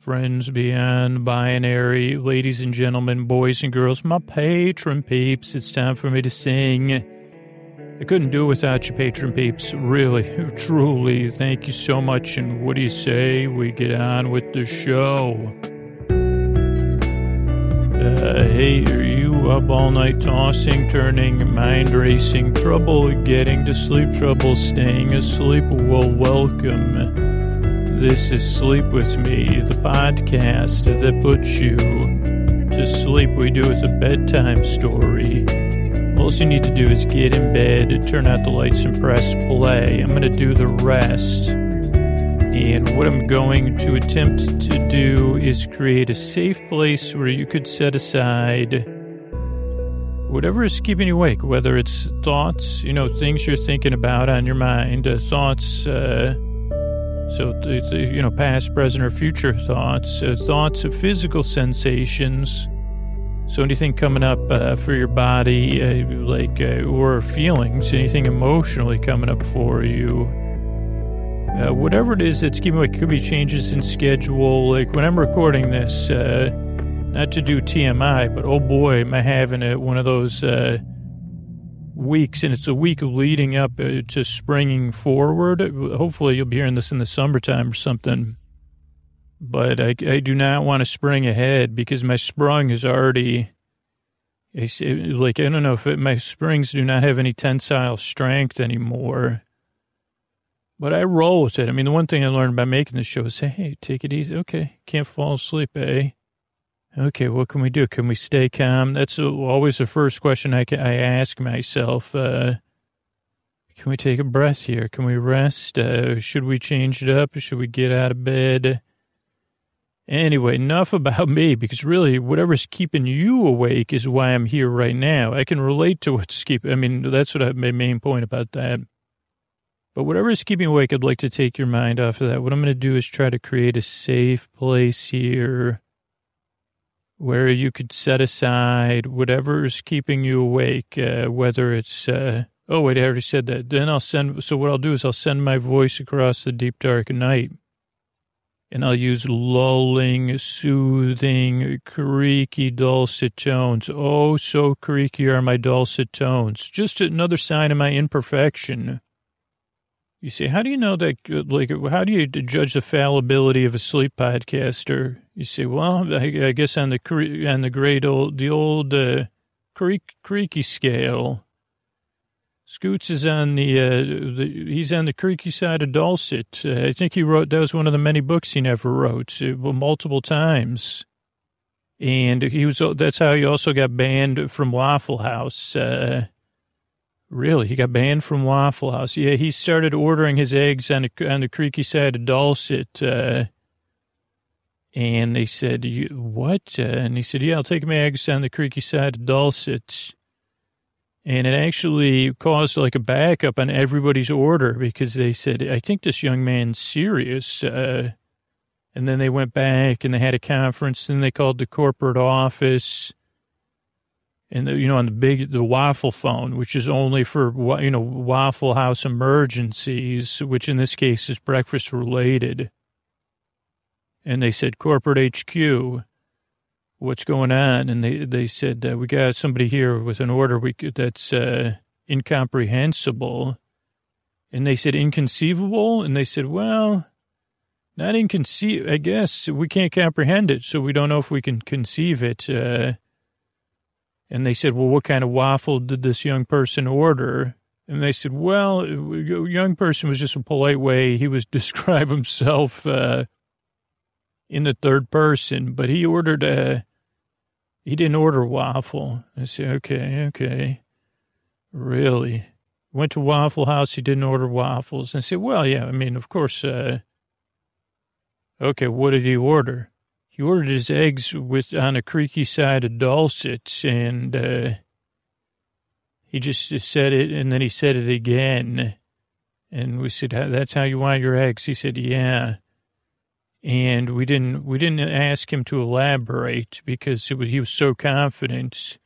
friends beyond binary, ladies and gentlemen, boys and girls, my patron peeps, it's time for me to sing. I couldn't do it without you, patron peeps. Really, truly, thank you so much. And what do you say we get on with the show? Uh, hey, are you up all night tossing, turning, mind racing, trouble getting to sleep, trouble staying asleep? Well, welcome. This is Sleep With Me, the podcast that puts you to sleep. We do it with a bedtime story. All you need to do is get in bed, turn out the lights, and press play. I'm going to do the rest. And what I'm going to attempt to do is create a safe place where you could set aside whatever is keeping you awake, whether it's thoughts, you know, things you're thinking about on your mind, uh, thoughts, uh, so, you know, past, present, or future thoughts, uh, thoughts of physical sensations. So, anything coming up uh, for your body, uh, like, uh, or feelings, anything emotionally coming up for you. Uh, whatever it is that's keeping like, could be changes in schedule. Like, when I'm recording this, uh, not to do TMI, but oh boy, am I having a, one of those weeks, and it's a week leading up uh, to springing forward. Hopefully, you'll be hearing this in the summertime or something. But I, I do not want to spring ahead because my sprung is already, like, I don't know if it, my springs do not have any tensile strength anymore. But I roll with it. I mean, the one thing I learned by making this show is hey, take it easy. Okay, can't fall asleep, eh? Okay, what can we do? Can we stay calm? That's always the first question I, I ask myself. Uh, can we take a breath here? Can we rest? Uh, should we change it up? Should we get out of bed? Anyway, enough about me because really, whatever's keeping you awake is why I'm here right now. I can relate to what's keeping. I mean, that's what I, my main point about that. But whatever is keeping awake, I'd like to take your mind off of that. What I'm going to do is try to create a safe place here where you could set aside whatever's keeping you awake, uh, whether it's, uh, oh, wait, I already said that. Then I'll send, so what I'll do is I'll send my voice across the deep, dark night. And I'll use lulling, soothing, creaky, dulcet tones. Oh, so creaky are my dulcet tones. Just another sign of my imperfection. You say, how do you know that, like, how do you judge the fallibility of a sleep podcaster? You say, well, I, I guess on the, on the great old, the old, uh, creak, creaky scale, Scoots is on the, uh, the, he's on the creaky side of dulcet. Uh, I think he wrote, that was one of the many books he never wrote, uh, multiple times. And he was, that's how he also got banned from Waffle House. Uh, Really? He got banned from Waffle House. Yeah, he started ordering his eggs on the, on the creaky side of Dulcet. And they said, what? Uh, and he said, yeah, I'll take my eggs on the creaky side of Dulcet. And it actually caused like a backup on everybody's order because they said, I think this young man's serious. Uh, and then they went back and they had a conference and they called the corporate office and the, you know on the big the waffle phone which is only for you know waffle house emergencies which in this case is breakfast related and they said corporate hq what's going on and they they said uh, we got somebody here with an order we that's uh, incomprehensible and they said inconceivable and they said well not inconceive i guess we can't comprehend it so we don't know if we can conceive it uh, and they said, well, what kind of waffle did this young person order? And they said, well, young person was just a polite way. He was describe himself uh, in the third person, but he ordered a, he didn't order waffle. I said, okay, okay. Really? Went to Waffle House. He didn't order waffles. And I said, well, yeah, I mean, of course. Uh, okay, what did he order? he ordered his eggs with on a creaky side of dulcets, and uh, he just said it, and then he said it again. And we said, "That's how you want your eggs?" He said, "Yeah." And we didn't we didn't ask him to elaborate because it was he was so confident.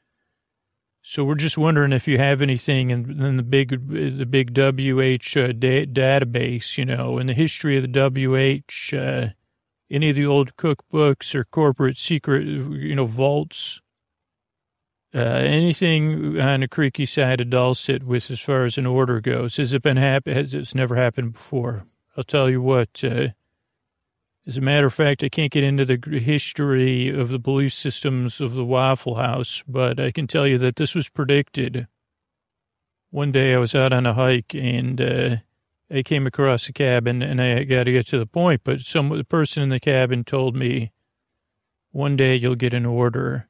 So we're just wondering if you have anything in, in the big the big WH uh, da- database, you know, in the history of the WH. Uh, any of the old cookbooks or corporate secret, you know, vaults. Uh, anything on the creaky side of Dulcet with as far as an order goes. Has it been happen? Has it's never happened before? I'll tell you what. Uh, as a matter of fact, I can't get into the history of the belief systems of the Waffle House, but I can tell you that this was predicted. One day I was out on a hike and uh, I came across a cabin, and I got to get to the point. But some the person in the cabin told me, one day you'll get an order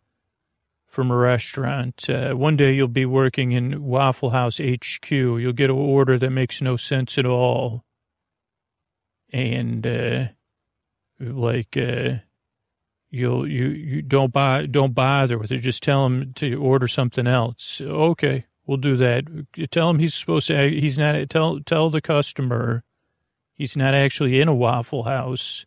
from a restaurant. Uh, one day you'll be working in Waffle House HQ. You'll get an order that makes no sense at all. And, uh, like, uh, you'll, you, you don't buy, don't bother with it. Just tell him to order something else. Okay, we'll do that. Tell him he's supposed to, he's not, tell, tell the customer he's not actually in a Waffle House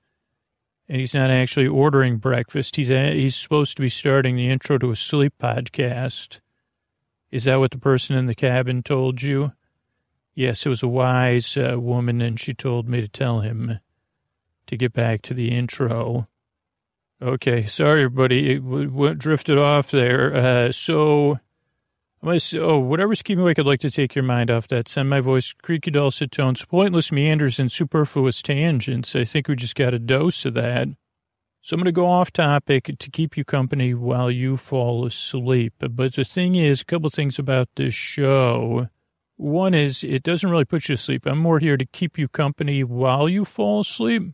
and he's not actually ordering breakfast. He's a, he's supposed to be starting the intro to a sleep podcast. Is that what the person in the cabin told you? Yes, it was a wise uh, woman, and she told me to tell him to get back to the intro. Okay, sorry, everybody, it w- w- drifted off there. Uh, so oh, whatever's keeping awake, I'd like to take your mind off that. Send my voice, creaky dulcet tones, pointless meanders, and superfluous tangents. I think we just got a dose of that. So I'm going to go off topic to keep you company while you fall asleep. But the thing is, a couple things about this show. One is it doesn't really put you to sleep. I'm more here to keep you company while you fall asleep.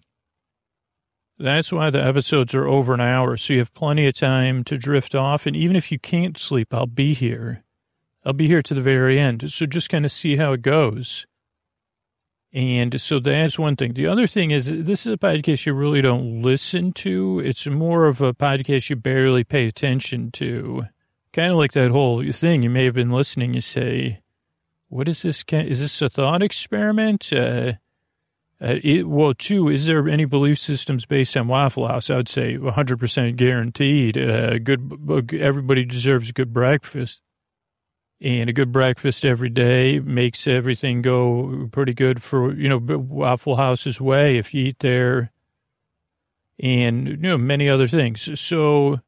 That's why the episodes are over an hour, so you have plenty of time to drift off. And even if you can't sleep, I'll be here. I'll be here to the very end. So just kind of see how it goes. And so that's one thing. The other thing is this is a podcast you really don't listen to. It's more of a podcast you barely pay attention to. Kind of like that whole thing. You may have been listening. You say, what is this? Is this a thought experiment? Uh, uh, it, well, two, is there any belief systems based on Waffle House? I would say 100% guaranteed. Uh, good, everybody deserves a good breakfast and a good breakfast every day makes everything go pretty good for, you know, Waffle House's way if you eat there and, you know, many other things. So,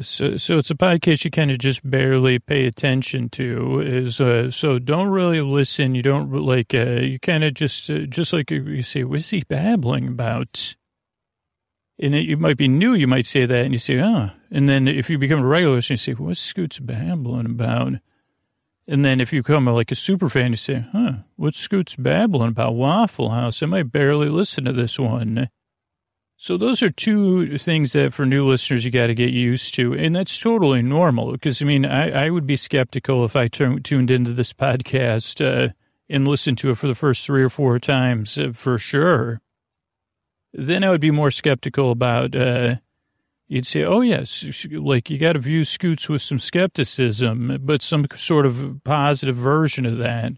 so, so it's a podcast you kind of just barely pay attention to is, uh, so don't really listen. You don't like, uh, you kind of just, uh, just like you say, what's he babbling about? and it, you might be new, you might say that, and you say, oh. And then if you become a regular listener, you say, what's Scoots babbling about? And then if you become like a super fan, you say, huh, what's Scoots babbling about Waffle House? I might barely listen to this one. So those are two things that for new listeners you got to get used to, and that's totally normal. Because I mean, I, I would be skeptical if I t- tuned into this podcast uh, and listened to it for the first three or four times uh, for sure then I would be more skeptical about, uh, you'd say, oh, yes, like you got to view Scoots with some skepticism, but some sort of positive version of that.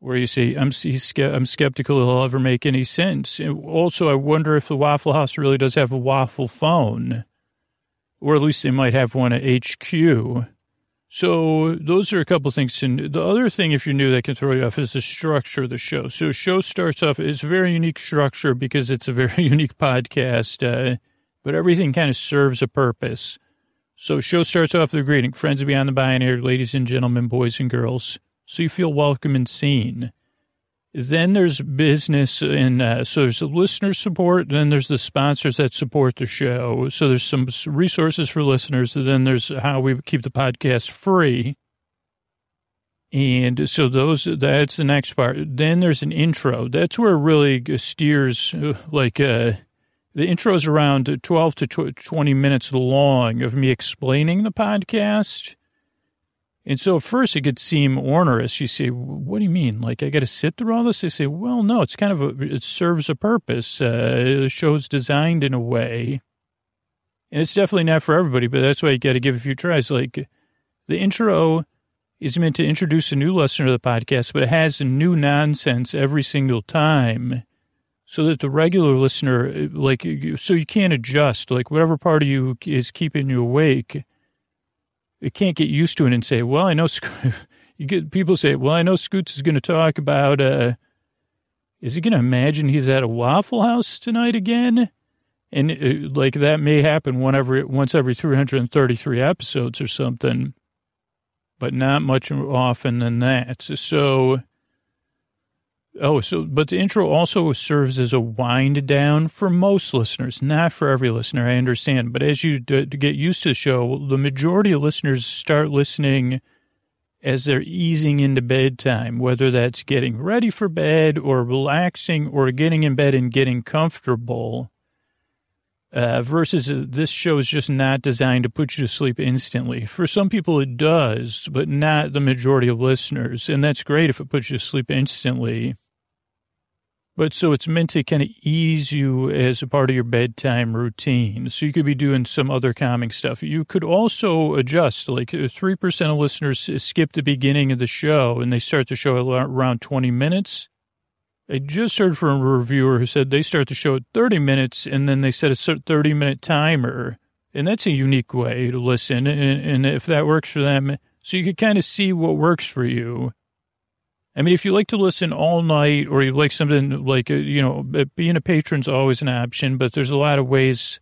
Where you say, I'm, I'm skeptical he'll ever make any sense. Also, I wonder if the Waffle House really does have a waffle phone, or at least they might have one at HQ. So those are a couple things. And the other thing, if you're new, that can throw you off is the structure of the show. So show starts off, it's a very unique structure because it's a very unique podcast, uh, but everything kind of serves a purpose. So show starts off with a greeting, friends beyond the binary, ladies and gentlemen, boys and girls. So you feel welcome and seen. Then there's business, and uh, so there's the listener support. Then there's the sponsors that support the show. So there's some resources for listeners. Then there's how we keep the podcast free. And so those, that's the next part. Then there's an intro. That's where it really steers, uh, like, uh, the intro is around 12 to 20 minutes long of me explaining the podcast. And so at first it could seem onerous. You say, what do you mean? Like I got to sit through all this? They say, well, no, it's kind of a, it serves a purpose. Uh, the show's designed in a way. And it's definitely not for everybody, but that's why you got to give a few tries. Like the intro is meant to introduce a new listener to the podcast, but it has new nonsense every single time so that the regular listener, like, so you can't adjust, like whatever part of you is keeping you awake you can't get used to it and say, well, I know, you get people say, well, I know Scoots is going to talk about, uh, is he going to imagine he's at a Waffle House tonight again? And uh, like that may happen whenever, once every 333 episodes or something, but not much often than that. So, oh, so, but the intro also serves as a wind down for most listeners, not for every listener, I understand. But as you d- get used to the show, the majority of listeners start listening as they're easing into bedtime, whether that's getting ready for bed or relaxing or getting in bed and getting comfortable. Uh, versus uh, this show is just not designed to put you to sleep instantly. For some people, it does, but not the majority of listeners. And that's great if it puts you to sleep instantly. But so it's meant to kind of ease you as a part of your bedtime routine. So you could be doing some other calming stuff. You could also adjust, like 3% uh, of listeners skip the beginning of the show and they start the show around 20 minutes. I just heard from a reviewer who said they start the show at 30 minutes and then they set a 30 minute timer. And that's a unique way to listen. And, and if that works for them, so you could kind of see what works for you. I mean, if you like to listen all night or you like something like, uh, you know, being a patron's always an option, but there's a lot of ways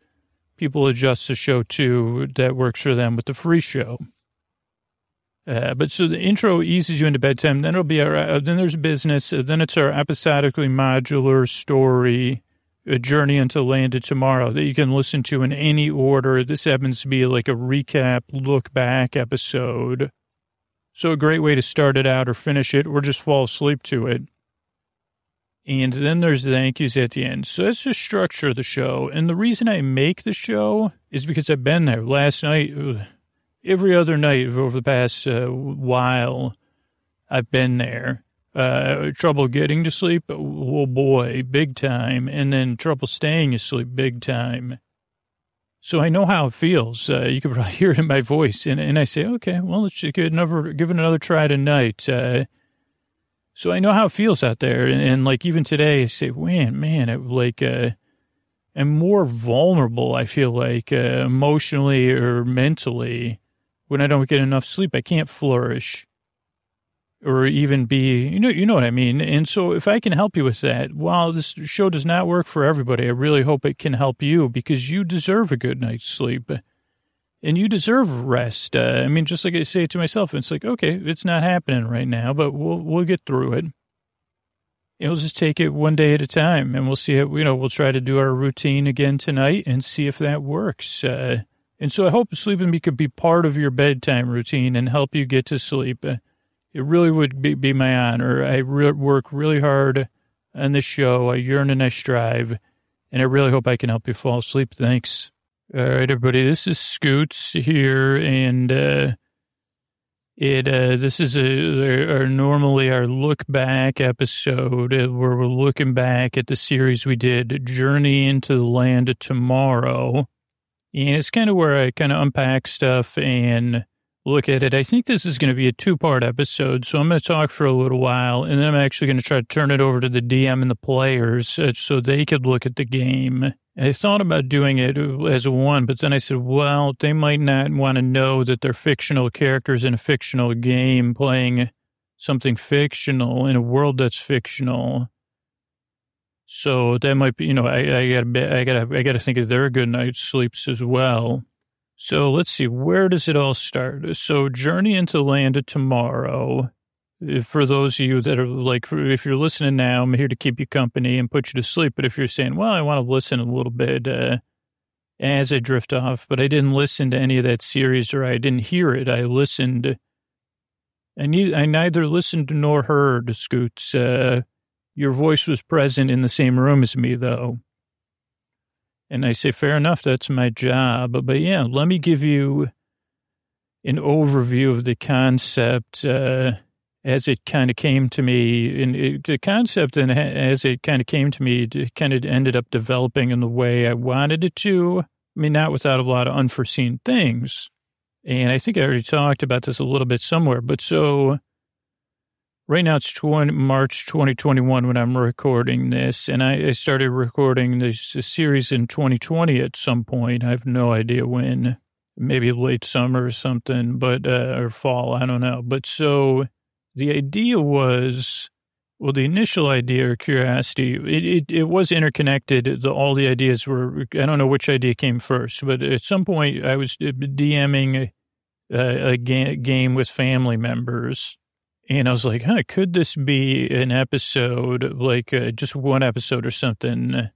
people adjust the show too that works for them with the free show. Uh, but so the intro eases you into bedtime. Then it'll be our, uh, then there's business. Uh, then it's our episodically modular story, a journey into land of tomorrow that you can listen to in any order. This happens to be like a recap, look back episode. So a great way to start it out or finish it or just fall asleep to it. And then there's the thank yous at the end. So that's the structure of the show. And the reason I make the show is because I've been there. Last night, every other night over the past uh, while, I've been there. Uh, trouble getting to sleep, oh boy, big time. And then trouble staying asleep, big time. So I know how it feels. Uh, you can probably hear it in my voice. And, and I say, okay, well, let's just give, another, give it another try tonight. Uh, so I know how it feels out there. And, and like even today, I say, man, man, it, like, uh, I'm more vulnerable, I feel like, uh, emotionally or mentally when I don't get enough sleep. I can't flourish or even be, you know, you know what I mean. And so if I can help you with that, while this show does not work for everybody, I really hope it can help you because you deserve a good night's sleep and you deserve rest. Uh, I mean, just like I say to myself, it's like, okay, it's not happening right now, but we'll, we'll get through it. We'll just take it one day at a time and we'll see it, you know, we'll try to do our routine again tonight and see if that works. Uh, and so I hope sleeping could be part of your bedtime routine and help you get to sleep. Uh, it really would be, be my honor. I re- work really hard on this show. I yearn and I strive, and I really hope I can help you fall asleep. Thanks. All right, everybody. This is Scoots here, and uh, it uh, this is a, a, normally our look back episode uh, where we're looking back at the series we did, Journey into the Land of Tomorrow, and it's kind of where I kind of unpack stuff and look at it. I think this is going to be a two part episode. So I'm going to talk for a little while and then I'm actually going to try to turn it over to the DM and the players uh, so they could look at the game. I thought about doing it as a one, but then I said, well, they might not want to know that they're fictional characters in a fictional game playing something fictional in a world that's fictional. So that might be, you know, I, I gotta, I gotta, I gotta think of their good night's sleeps as well. So let's see, where does it all start? So Journey into Land of Tomorrow. For those of you that are like, if you're listening now, I'm here to keep you company and put you to sleep. But if you're saying, well, I want to listen a little bit uh, as I drift off, but I didn't listen to any of that series or I didn't hear it. I listened. I, need, I neither listened nor heard, Scoots. Uh, your voice was present in the same room as me, though. And I say, fair enough, that's my job. But yeah, let me give you an overview of the concept uh, as it kind of came to me. And it, the concept, and as it kind of came to me, it kind of ended up developing in the way I wanted it to. I mean, not without a lot of unforeseen things. And I think I already talked about this a little bit somewhere. But so right now it's 20, March 2021 when I'm recording this, and I, I started recording this series in 2020 at some point. I have no idea when, maybe late summer or something, but uh, or fall, I don't know. But so the idea was Well, the initial idea or curiosity, it, it, it was interconnected. The, all the ideas were, I don't know which idea came first, but at some point I was DMing a, a ga- game with family members. And I was like, huh, could this be an episode, like uh, just one episode or something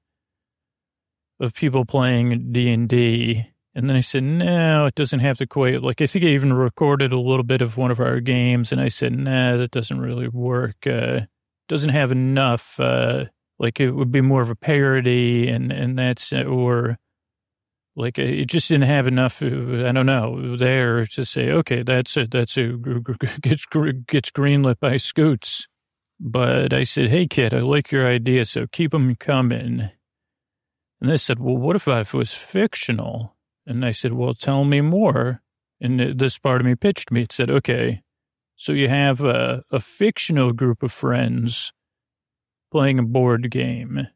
of people playing D&D? And then I said, no, it doesn't have to quite, like, I think I even recorded a little bit of one of our games. And I said, nah, that doesn't really work. Uh, doesn't have enough, uh, like it would be more of a parody and, and that's, or like it just didn't have enough, uh, I don't know, there to say, okay, that's it. That's a, gets, gets greenlit by Scoots. But I said, hey kid, I like your idea. So keep them coming. And they said, well, what if, if it was fictional? And I said, well, tell me more. And this part of me pitched me. It said, okay, so you have a, a fictional group of friends playing a board game.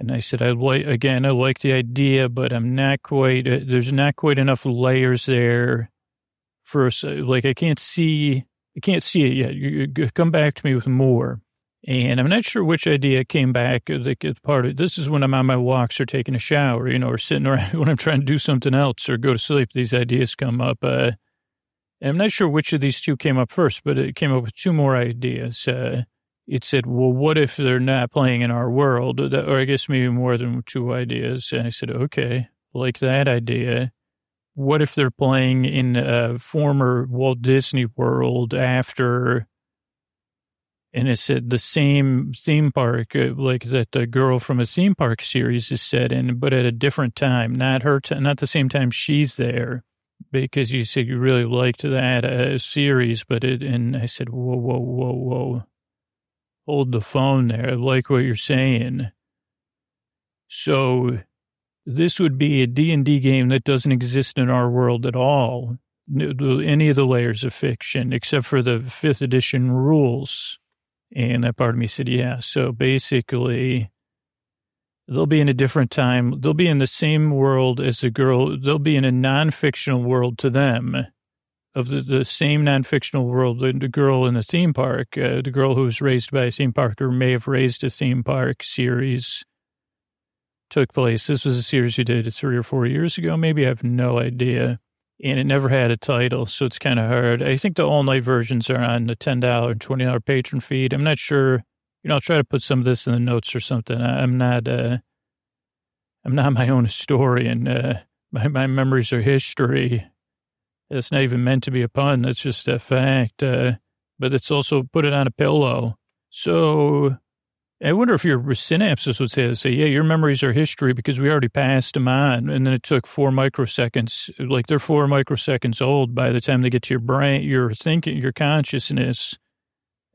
And I said, I like, again, I like the idea, but I'm not quite, uh, there's not quite enough layers there for us. Like, I can't see, I can't see it yet. You, you come back to me with more. And I'm not sure which idea came back. Like, part of this is when I'm on my walks or taking a shower, you know, or sitting around when I'm trying to do something else or go to sleep. These ideas come up. Uh, and I'm not sure which of these two came up first, but it came up with two more ideas. Uh, it said, well, what if they're not playing in our world? Or I guess maybe more than two ideas. And I said, okay, like that idea. What if they're playing in a former Walt Disney World after, and it said the same theme park, uh, like that the girl from a theme park series is set in, but at a different time, not her, t- not the same time she's there because you said you really liked that uh, series, but it, and I said, whoa, whoa, whoa, whoa, hold the phone there. Like what you're saying. So this would be a D&D game that doesn't exist in our world at all. Any of the layers of fiction, except for the fifth edition rules. And that part of me said, yeah. So basically, They'll be in a different time. They'll be in the same world as the girl. They'll be in a non-fictional world to them of the, the same non-fictional world. The, the girl in the theme park, uh, the girl who was raised by a theme park or may have raised a theme park series took place. This was a series you did three or four years ago. Maybe I have no idea. And it never had a title, so it's kind of hard. I think the all night versions are on the $10 and $20 patron feed. I'm not sure you know, I'll try to put some of this in the notes or something. I'm not, uh, I'm not my own historian. Uh, my, my memories are history. It's not even meant to be a pun. That's just a fact. Uh, but it's also put it on a pillow. So I wonder if your synapses would say, say, yeah, your memories are history because we already passed them on. And then it took four microseconds, like they're four microseconds old by the time they get to your brain, your thinking, your consciousness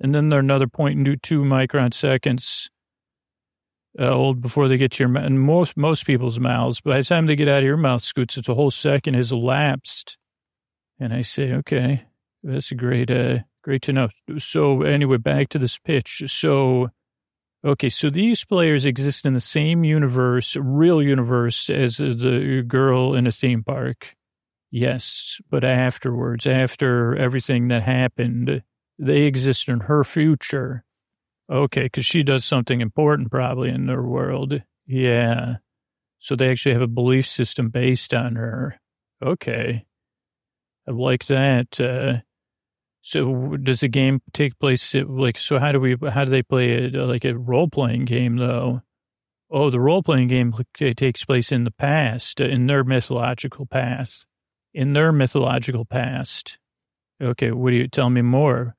and then they're another point two micron seconds uh, old before they get to your and most most people's mouths. By the time they get out of your mouth, Scoots, it's a whole second has elapsed. And I say, okay, that's a great, uh, great to know. So anyway, back to this pitch. So, okay, so these players exist in the same universe, real universe, as the girl in a theme park. Yes, but afterwards, after everything that happened, they exist in her future. Okay, because she does something important probably in their world. Yeah. So they actually have a belief system based on her. Okay. Like that. Uh, so does the game take place like, so how do we, how do they play it? Like a role playing game though? Oh, the role playing game takes place in the past, in their mythological past, in their mythological past. Okay. What do you tell me more?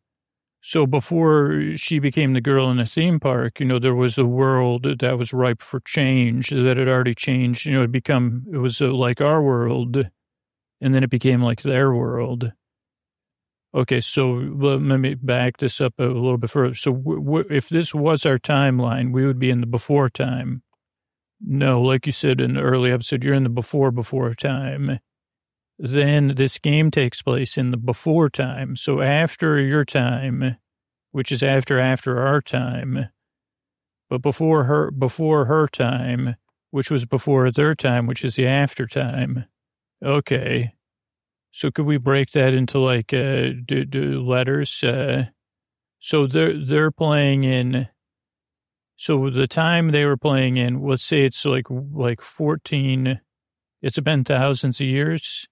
So before she became the girl in the theme park, you know, there was a world that was ripe for change, that had already changed. You know, it become, it was uh, like our world, and then it became like their world. Okay, so let me back this up a little bit further. So w- w- if this was our timeline, we would be in the before time. No, like you said in the early episode, you're in the before before time. Then this game takes place in the before time. So after your time, which is after after our time, but before her before her time, which was before their time, which is the after time. Okay. So could we break that into like uh, do, do letters? Uh, So they're they're playing in. So the time they were playing in, let's say it's like like fourteen. It's been thousands of years.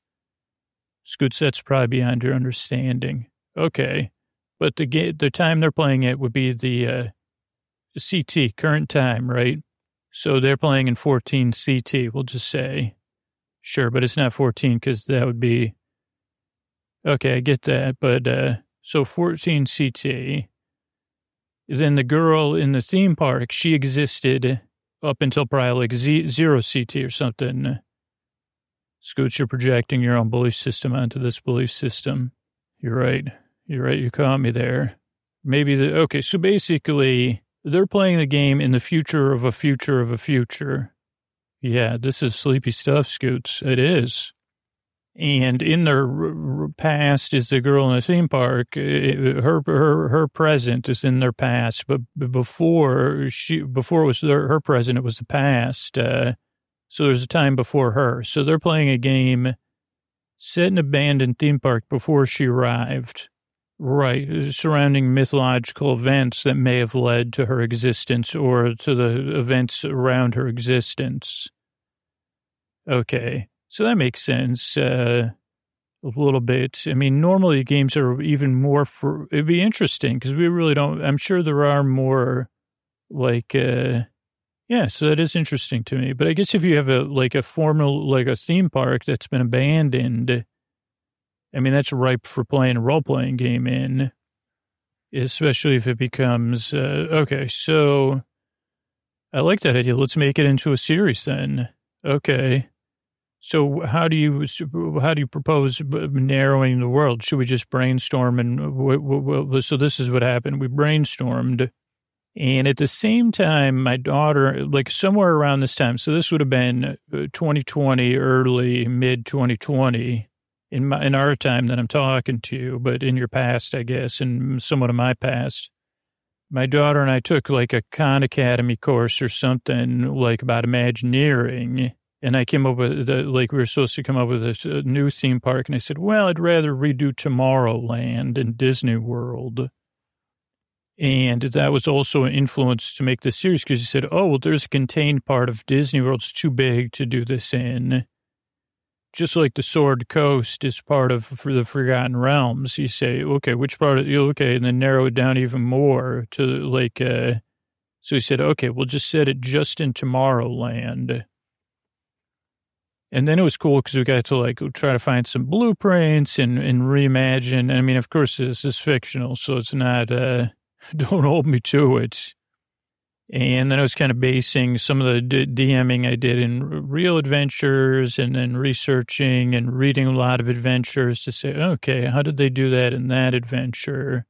Scoots, that's probably beyond your understanding. Okay, but the the time they're playing it would be the uh, CT current time, right? So they're playing in 14 CT. We'll just say, sure, but it's not 14 because that would be okay. I get that, but uh, so 14 CT. Then the girl in the theme park, she existed up until probably like Z- zero CT or something. Scoots, you're projecting your own belief system onto this belief system. You're right. You're right. You caught me there. Maybe the, okay. So basically, they're playing the game in the future of a future of a future. Yeah, this is sleepy stuff, Scoots. It is. And in their past is the girl in the theme park. Her her her present is in their past, but before she before it was their, her present, it was the past. Uh, so there's a time before her. So they're playing a game set in an abandoned theme park before she arrived. Right, surrounding mythological events that may have led to her existence or to the events around her existence. Okay. So that makes sense uh, a little bit. I mean, normally games are even more for, it'd be interesting because we really don't, I'm sure there are more like, uh, yeah, so that is interesting to me. But I guess if you have a, like a formal, like a theme park that's been abandoned, I mean, that's ripe for playing a role playing game in, especially if it becomes, uh, okay, so I like that idea. Let's make it into a series then. Okay. So how do you how do you propose narrowing the world? Should we just brainstorm and so this is what happened. We brainstormed, and at the same time, my daughter, like somewhere around this time, so this would have been 2020, uh, early mid 2020, in my in our time that I'm talking to you, but in your past, I guess, and somewhat of my past. My daughter and I took like a Khan Academy course or something like about Imagineering and I came up with the, like we were supposed to come up with a, a new theme park, and I said, well, I'd rather redo Tomorrowland and Disney World. And that was also an influence to make this series because he said, oh, well, there's a contained part of Disney World. It's too big to do this in. Just like the Sword Coast is part of for the Forgotten Realms. You say, okay, which part of, okay, and then narrow it down even more to like, uh, so he said, okay, we'll just set it just in Tomorrowland. And then it was cool because we got to like try to find some blueprints and, and reimagine. I mean, of course, this is fictional, so it's not, uh, don't hold me to it. And then I was kind of basing some of the D- DMing I did in real adventures and then researching and reading a lot of adventures to say, okay, how did they do that in that adventure?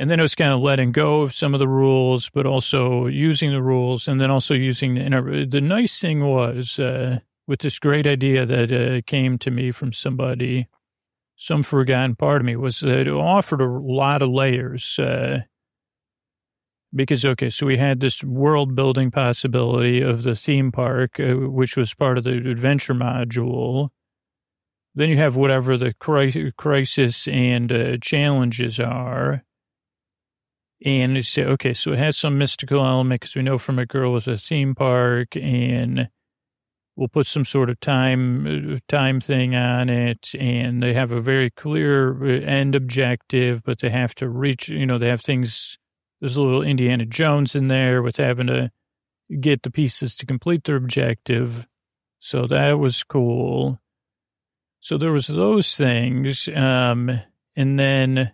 And then it was kind of letting go of some of the rules, but also using the rules and then also using the, the nice thing was, uh, with this great idea that uh, came to me from somebody, some forgotten part of me was that it offered a lot of layers, uh, because, okay, so we had this world building possibility of the theme park, uh, which was part of the adventure module. Then you have whatever the crisis and uh, challenges are. And you say, okay, so it has some mystical element because we know from a girl with a theme park, and we'll put some sort of time uh, time thing on it, and they have a very clear uh, end objective, but they have to reach. You know, they have things. There's a little Indiana Jones in there with having to get the pieces to complete their objective. So that was cool. So there was those things, um, and then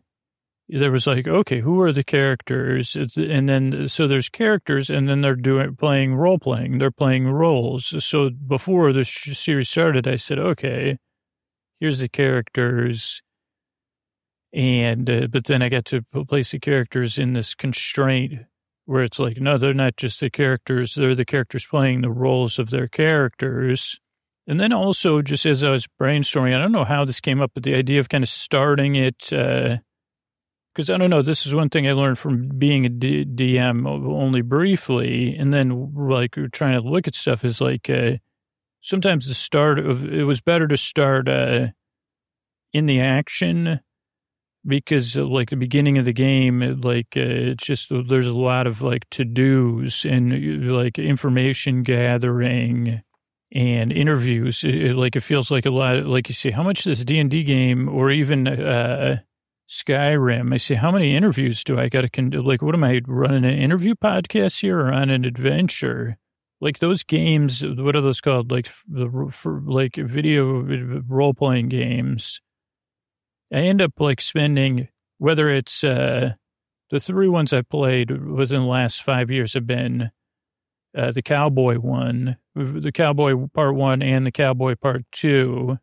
there was like, okay, who are the characters? And then, so there's characters and then they're doing, playing role playing. They're playing roles. So before the series started, I said, okay, here's the characters. And, uh, but then I got to place the characters in this constraint where it's like, no, they're not just the characters. They're the characters playing the roles of their characters. And then also, just as I was brainstorming, I don't know how this came up, but the idea of kind of starting it, uh, because I don't know. This is one thing I learned from being a D- DM only briefly, and then like trying to look at stuff is like uh, sometimes the start of it was better to start uh, in the action because like the beginning of the game, it, like uh, it's just there's a lot of like to dos and like information gathering and interviews. It, it, like it feels like a lot. Like you say, how much this D and D game or even uh, Skyrim? I say, how many interviews do I got to con- like? What am I running an interview podcast here or on an adventure? Like those games, what are those called? Like the for like video role playing games I end up like spending, whether it's uh, the three ones I played within the last five years have been uh, the Cowboy one, the Cowboy Part One, and the Cowboy Part Two.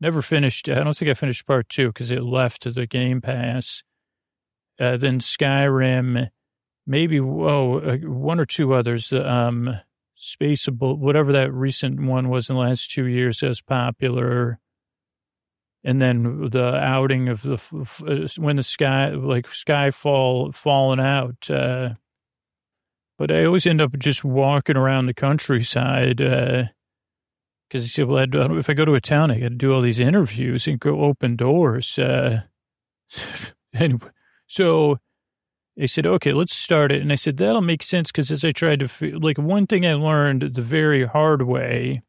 Never finished. I don't think I finished Part Two because it left the Game Pass. Uh, then Skyrim, maybe oh uh, one or two others. Um, Spaceable, whatever that recent one was in the last two years, as popular and then the outing of the uh, when the sky like skyfall falling out uh but i always end up just walking around the countryside uh because he said well I'd, if i go to a town i got to do all these interviews and go open doors uh anyway so they said okay let's start it and i said that'll make sense because as i tried to like one thing i learned the very hard way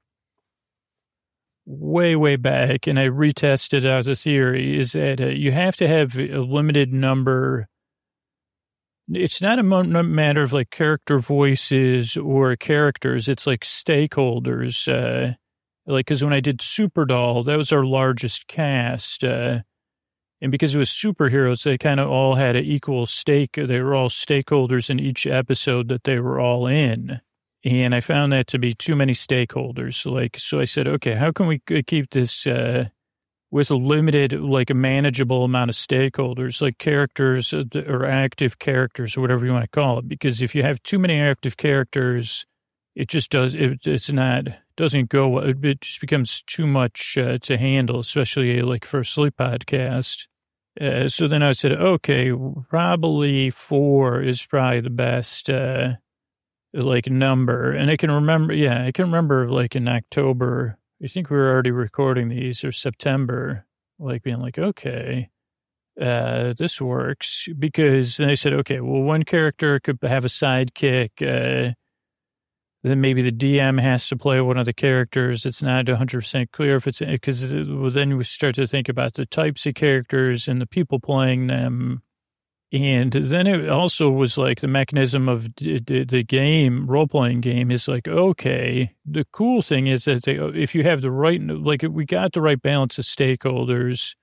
way, way back, and I retested out the theory, is that uh, you have to have a limited number. It's not a matter of like character voices or characters. It's like stakeholders. Uh, like, cause when I did Superdoll, that was our largest cast. Uh, and because it was superheroes, they kind of all had an equal stake. They were all stakeholders in each episode that they were all in. And I found that to be too many stakeholders. Like, so I said, okay, how can we keep this, uh, with a limited, like a manageable amount of stakeholders, like characters uh, or active characters or whatever you want to call it. Because if you have too many active characters, it just does, it, it's not, doesn't go, it just becomes too much uh, to handle, especially like for a sleep podcast. Uh, so then I said, okay, probably four is probably the best, uh, like number. And I can remember, yeah, I can remember like in October, I think we were already recording these or September, like being like, okay, uh, this works because they said, okay, well, one character could have a sidekick. Uh, then maybe the DM has to play one of the characters. It's not 100% clear if it's because then we start to think about the types of characters and the people playing them and then it also was like the mechanism of the game, role playing game is like, okay, the cool thing is that they, if you have the right, like we got the right balance of stakeholders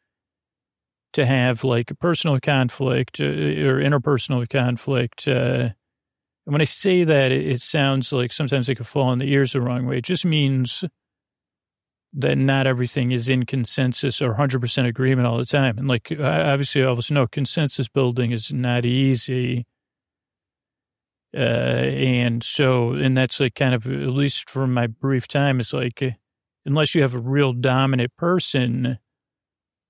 to have like personal conflict uh, or interpersonal conflict. Uh, and when I say that, it, sounds like sometimes it could fall in the ears the wrong way. It just means that not everything is in consensus or 100% agreement all the time. And like, obviously, all of us know consensus building is not easy. Uh, and so, and that's like kind of, at least for my brief time, it's like, unless you have a real dominant person,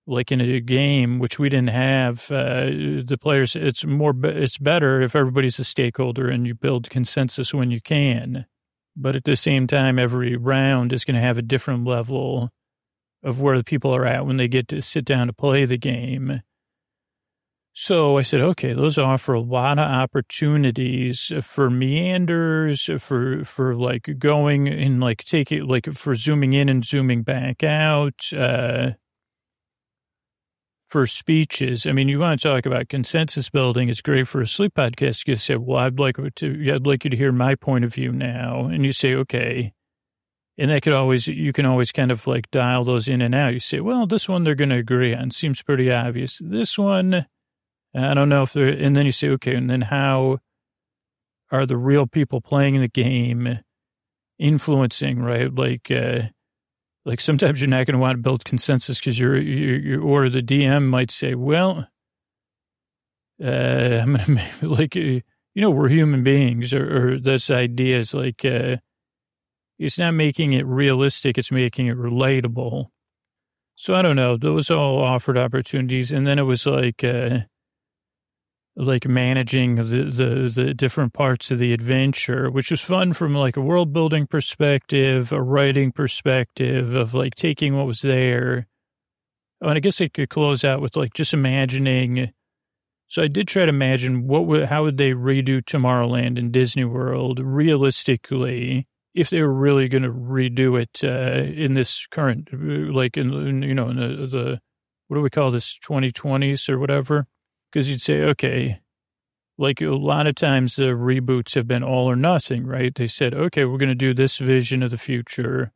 like in a game, which we didn't have, uh, the players, it's more, it's better if everybody's a stakeholder and you build consensus when you can. But at the same time, every round is going to have a different level of where the people are at when they get to sit down to play the game. So I said, okay, those offer a lot of opportunities for meanders, for, for like going and like taking, like for zooming in and zooming back out. Uh, for speeches. I mean, you want to talk about consensus building. It's great for a sleep podcast. You say, well, I'd like to, I'd like you to hear my point of view now. And you say, okay. And that could always, you can always kind of like dial those in and out. You say, well, this one they're going to agree on. Seems pretty obvious. This one, I don't know if they're, and then you say, okay, and then how are the real people playing the game influencing, right? Like, uh, like sometimes you're not going to want to build consensus because you're, you're, or the DM might say, well, uh, I'm going to like, uh, you know, we're human beings or, or this idea is like, uh, it's not making it realistic. It's making it relatable. So I don't know. Those all offered opportunities. And then it was like, uh, like managing the, the, the different parts of the adventure, which was fun from like a world building perspective, a writing perspective of like taking what was there, and I guess I could close out with like just imagining. So I did try to imagine what would, how would they redo Tomorrowland in Disney World realistically if they were really going to redo it uh, in this current, like in, in you know, in the, the, what do we call this, 2020s or whatever? Because you'd say, okay, like a lot of times the reboots have been all or nothing, right? They said, okay, we're going to do this vision of the future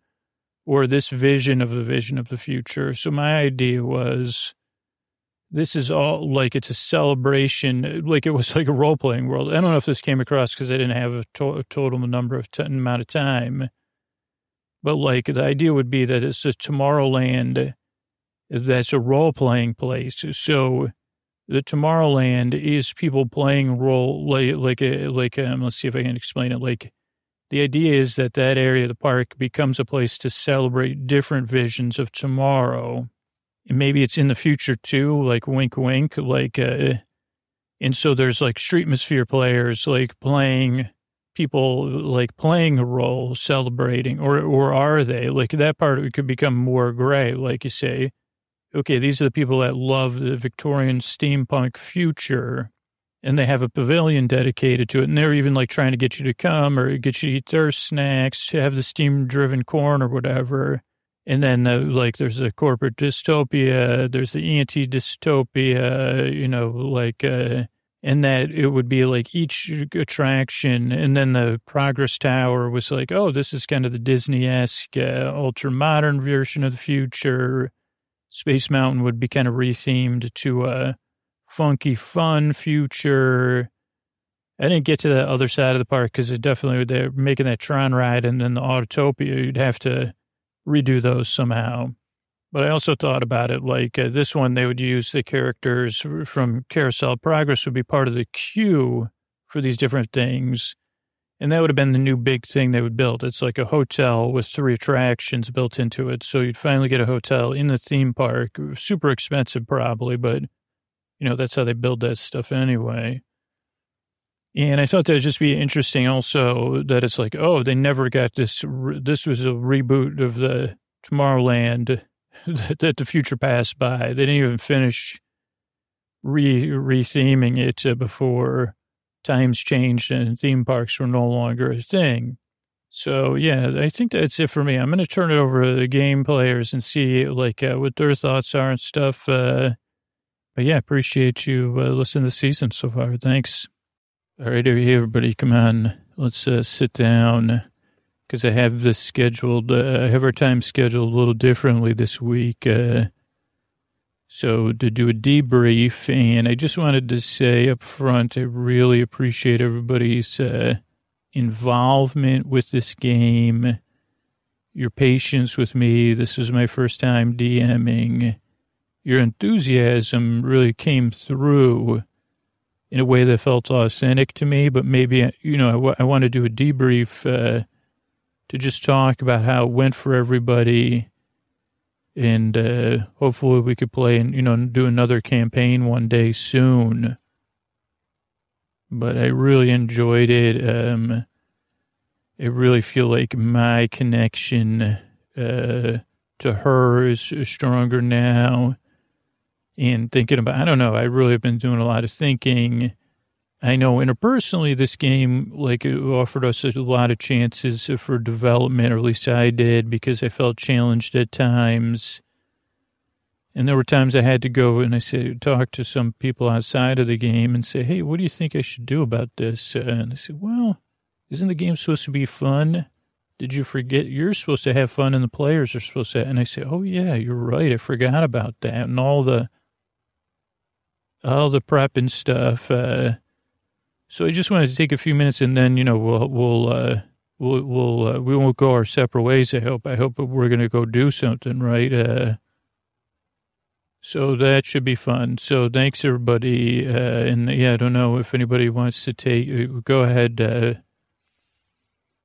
or this vision of the vision of the future. So my idea was this is all like it's a celebration, like it was like a role playing world. I don't know if this came across because I didn't have a, to- a total number of t- amount of time, but like the idea would be that it's a Tomorrowland that's a role playing place. So the Tomorrowland is people playing role like like a, like um, let's see if I can explain it like the idea is that that area of the park becomes a place to celebrate different visions of tomorrow. And maybe it's in the future too, like wink, wink, like, uh, and so there's like streetmosphere players like playing people like playing a role, celebrating, or, or are they like that part it could become more gray, like you say. Okay, these are the people that love the Victorian steampunk future and they have a pavilion dedicated to it. And they're even like trying to get you to come or get you to eat their snacks, to have the steam driven corn or whatever. And then the, like there's a corporate dystopia, there's the anti dystopia, you know, like, uh, and that it would be like each attraction. And then the Progress Tower was like, oh, this is kind of the Disney esque, uh, ultra modern version of the future. Space Mountain would be kind of rethemed to, a funky, fun future. I didn't get to the other side of the park because it definitely they're making that Tron ride and then the Autotopia. You'd have to redo those somehow. But I also thought about it like uh, this one, they would use the characters from Carousel Progress would be part of the queue for these different things. And that would have been the new big thing they would build. It's like a hotel with three attractions built into it. So you'd finally get a hotel in the theme park, super expensive probably, but you know, that's how they build that stuff anyway. And I thought that would just be interesting also that it's like, oh, they never got this. This was a reboot of the Tomorrowland that the future passed by. They didn't even finish re retheming it uh, before times changed and theme parks were no longer a thing. So yeah, I think that's it for me. I'm going to turn it over to the game players and see like uh, what their thoughts are and stuff. Uh, but yeah, appreciate you uh, listening the season so far. Thanks. All right, everybody, come on. Let's uh, sit down because I have this scheduled. Uh, I have our time scheduled a little differently this week. So to do a debrief, and I just wanted to say up front, I really appreciate everybody's uh, involvement with this game, your patience with me. This is my first time DMing your enthusiasm really came through in a way that felt authentic to me. But maybe, you know, I, w- I want to do a debrief uh, to just talk about how it went for everybody. And uh, hopefully we could play and, you know, do another campaign one day soon. But I really enjoyed it. Um, I really feel like my connection uh, to her is stronger now and thinking about, I don't know, I really have been doing a lot of thinking. I know interpersonally, this game, like, it offered us a lot of chances for development, or at least I did, because I felt challenged at times. And there were times I had to go and I said, talk to some people outside of the game and say, hey, what do you think I should do about this? And they said, well, isn't the game supposed to be fun? Did you forget you're supposed to have fun and the players are supposed to? And I said, oh, yeah, you're right. I forgot about that. And all the all the prep and stuff. Uh, so I just wanted to take a few minutes, and then you know we'll we'll uh, we'll we'll uh, we won't go our separate ways. I hope. I hope we're going to go do something, right? Uh, so that should be fun. So thanks everybody, uh, and yeah, I don't know if anybody wants to take. Uh, go ahead. Uh,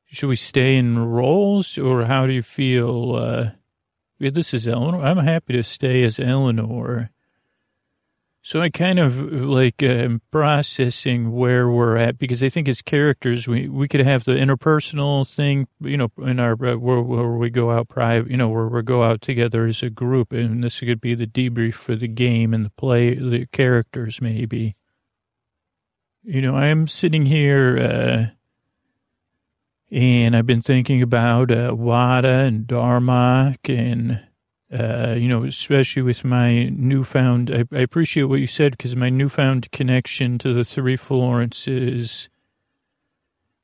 should we stay in roles, or how do you feel? Yeah, this is Eleanor. I'm happy to stay as Eleanor. So I kind of like uh, processing where we're at because I think as characters we we could have the interpersonal thing, you know, in our uh, where, where we go out private, you know, where we go out together as a group, and this could be the debrief for the game and the play, the characters maybe. You know, I'm sitting here, uh, and I've been thinking about uh, Wada and Darmok and uh, you know, especially with my newfound, I, I appreciate what you said because my newfound connection to the three Florences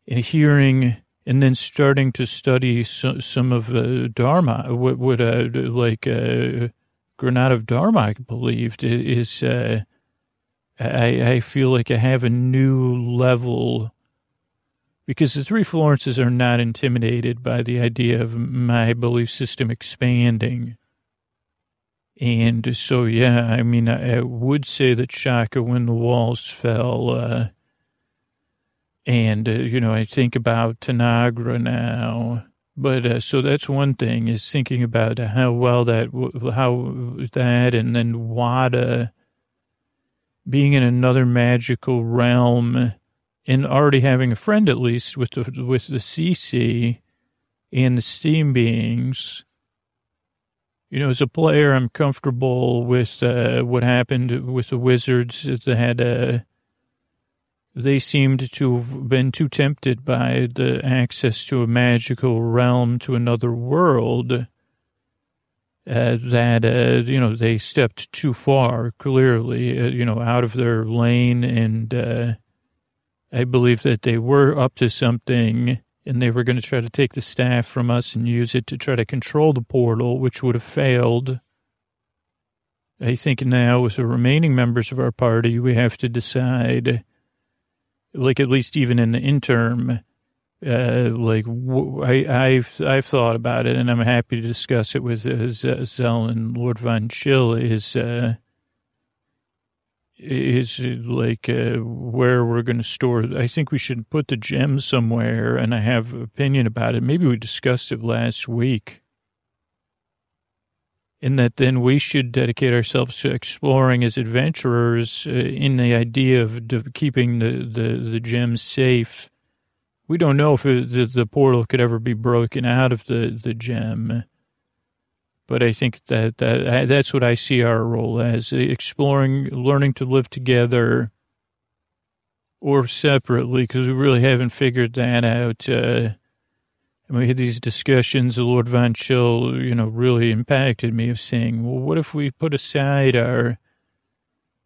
and hearing and then starting to study so, some of uh, Dharma, what, what uh, like uh, Granada of Dharma believed is, uh, I, I feel like I have a new level because the three Florences are not intimidated by the idea of my belief system expanding. And so, yeah, I mean, I, would say that Shaka, when the walls fell, uh, and, uh, you know, I think about Tanagra now. But uh, so that's one thing is thinking about how well that, how that, and then Wada being in another magical realm and already having a friend at least with the, with the CC and the steam beings you know, as a player, I'm comfortable with uh, what happened with the Wizards. They had uh, they seemed to have been too tempted by the access to a magical realm to another world. Uh, that uh, you know they stepped too far, clearly, uh, you know, out of their lane, and uh, I believe that they were up to something and they were going to try to take the staff from us and use it to try to control the portal, which would have failed. I think now, with the remaining members of our party, we have to decide, like at least even in the interim, uh, like I, have I've thought about it, and I'm happy to discuss it with uh, Zell and Lord Von Chill. Is uh, is like uh, where we're going to store. I think we should put the gem somewhere, and I have opinion about it. Maybe we discussed it last week. In that, then we should dedicate ourselves to exploring as adventurers uh, in the idea of de- keeping the, the, the gems safe. We don't know if it, the, the portal could ever be broken out of the, the gem but I think that, that that's what I see our role as exploring, learning to live together or separately because we really haven't figured that out. Uh, and we had these discussions. Lord Von Chill, you know, really impacted me of saying, well, what if we put aside our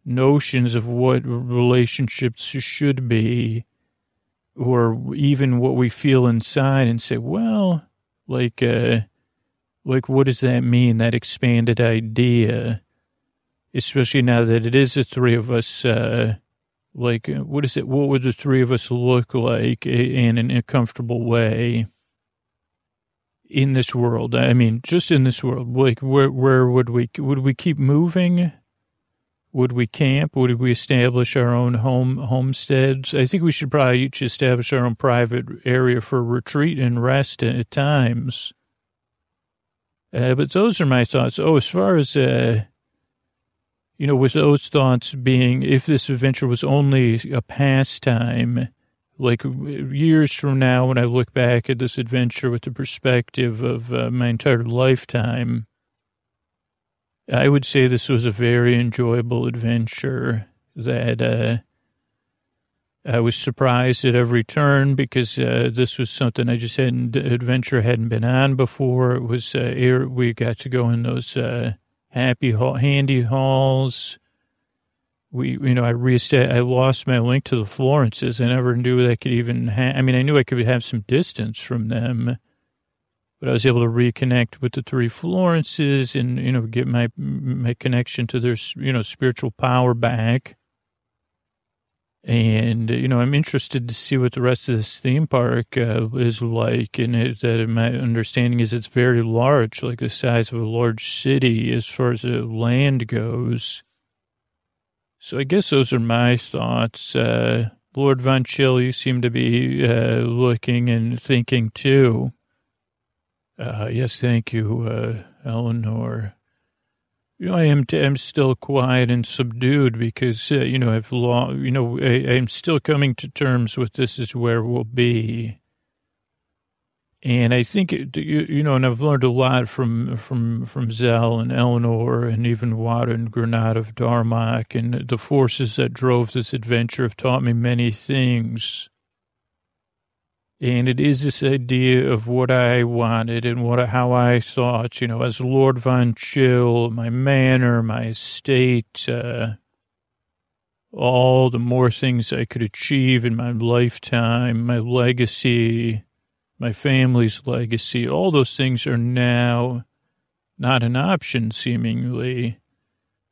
notions of what relationships should be or even what we feel inside and say, well, like, uh, like, what does that mean, that expanded idea? Especially now that it is the three of us, uh, like, what is it, what would the three of us look like in, in a comfortable way in this world? I mean, just in this world, like, where, where would we, would we keep moving? Would we camp? Would we establish our own home homesteads? I think we should probably each establish our own private area for retreat and rest at times. Uh, but those are my thoughts. Oh, as far as, uh, you know, with those thoughts being, if this adventure was only a pastime, like years from now, when I look back at this adventure with the perspective of uh, my entire lifetime, I would say this was a very enjoyable adventure that, uh, I was surprised at every turn because uh, this was something I just hadn't adventure hadn't been on before. It was uh, air, we got to go in those uh, happy hall, handy halls. We you know I reestablished I lost my link to the Florences. I never knew I could even. Ha- I mean I knew I could have some distance from them, but I was able to reconnect with the three Florences and you know get my my connection to their you know spiritual power back and, you know, I'm interested to see what the rest of this theme park uh, is like. And it, that my understanding is it's very large, like the size of a large city as far as the land goes. So I guess those are my thoughts. Uh, Lord Von Chill, you seem to be uh, looking and thinking too. Uh, yes, thank you, uh, Eleanor. I am, t- I'm still quiet and subdued because, uh, you know, I've long, you know, I, I'm still coming to terms with this is where we'll be. And I think, it, you, you know, and I've learned a lot from, from, from Zell and Eleanor and even Wada and Granat of Darmok and the forces that drove this adventure have taught me many things. And it is this idea of what I wanted and what how I thought, you know, as Lord Von Chill, my manor, my estate, uh, all the more things I could achieve in my lifetime, my legacy, my family's legacy, all those things are now not an option, seemingly.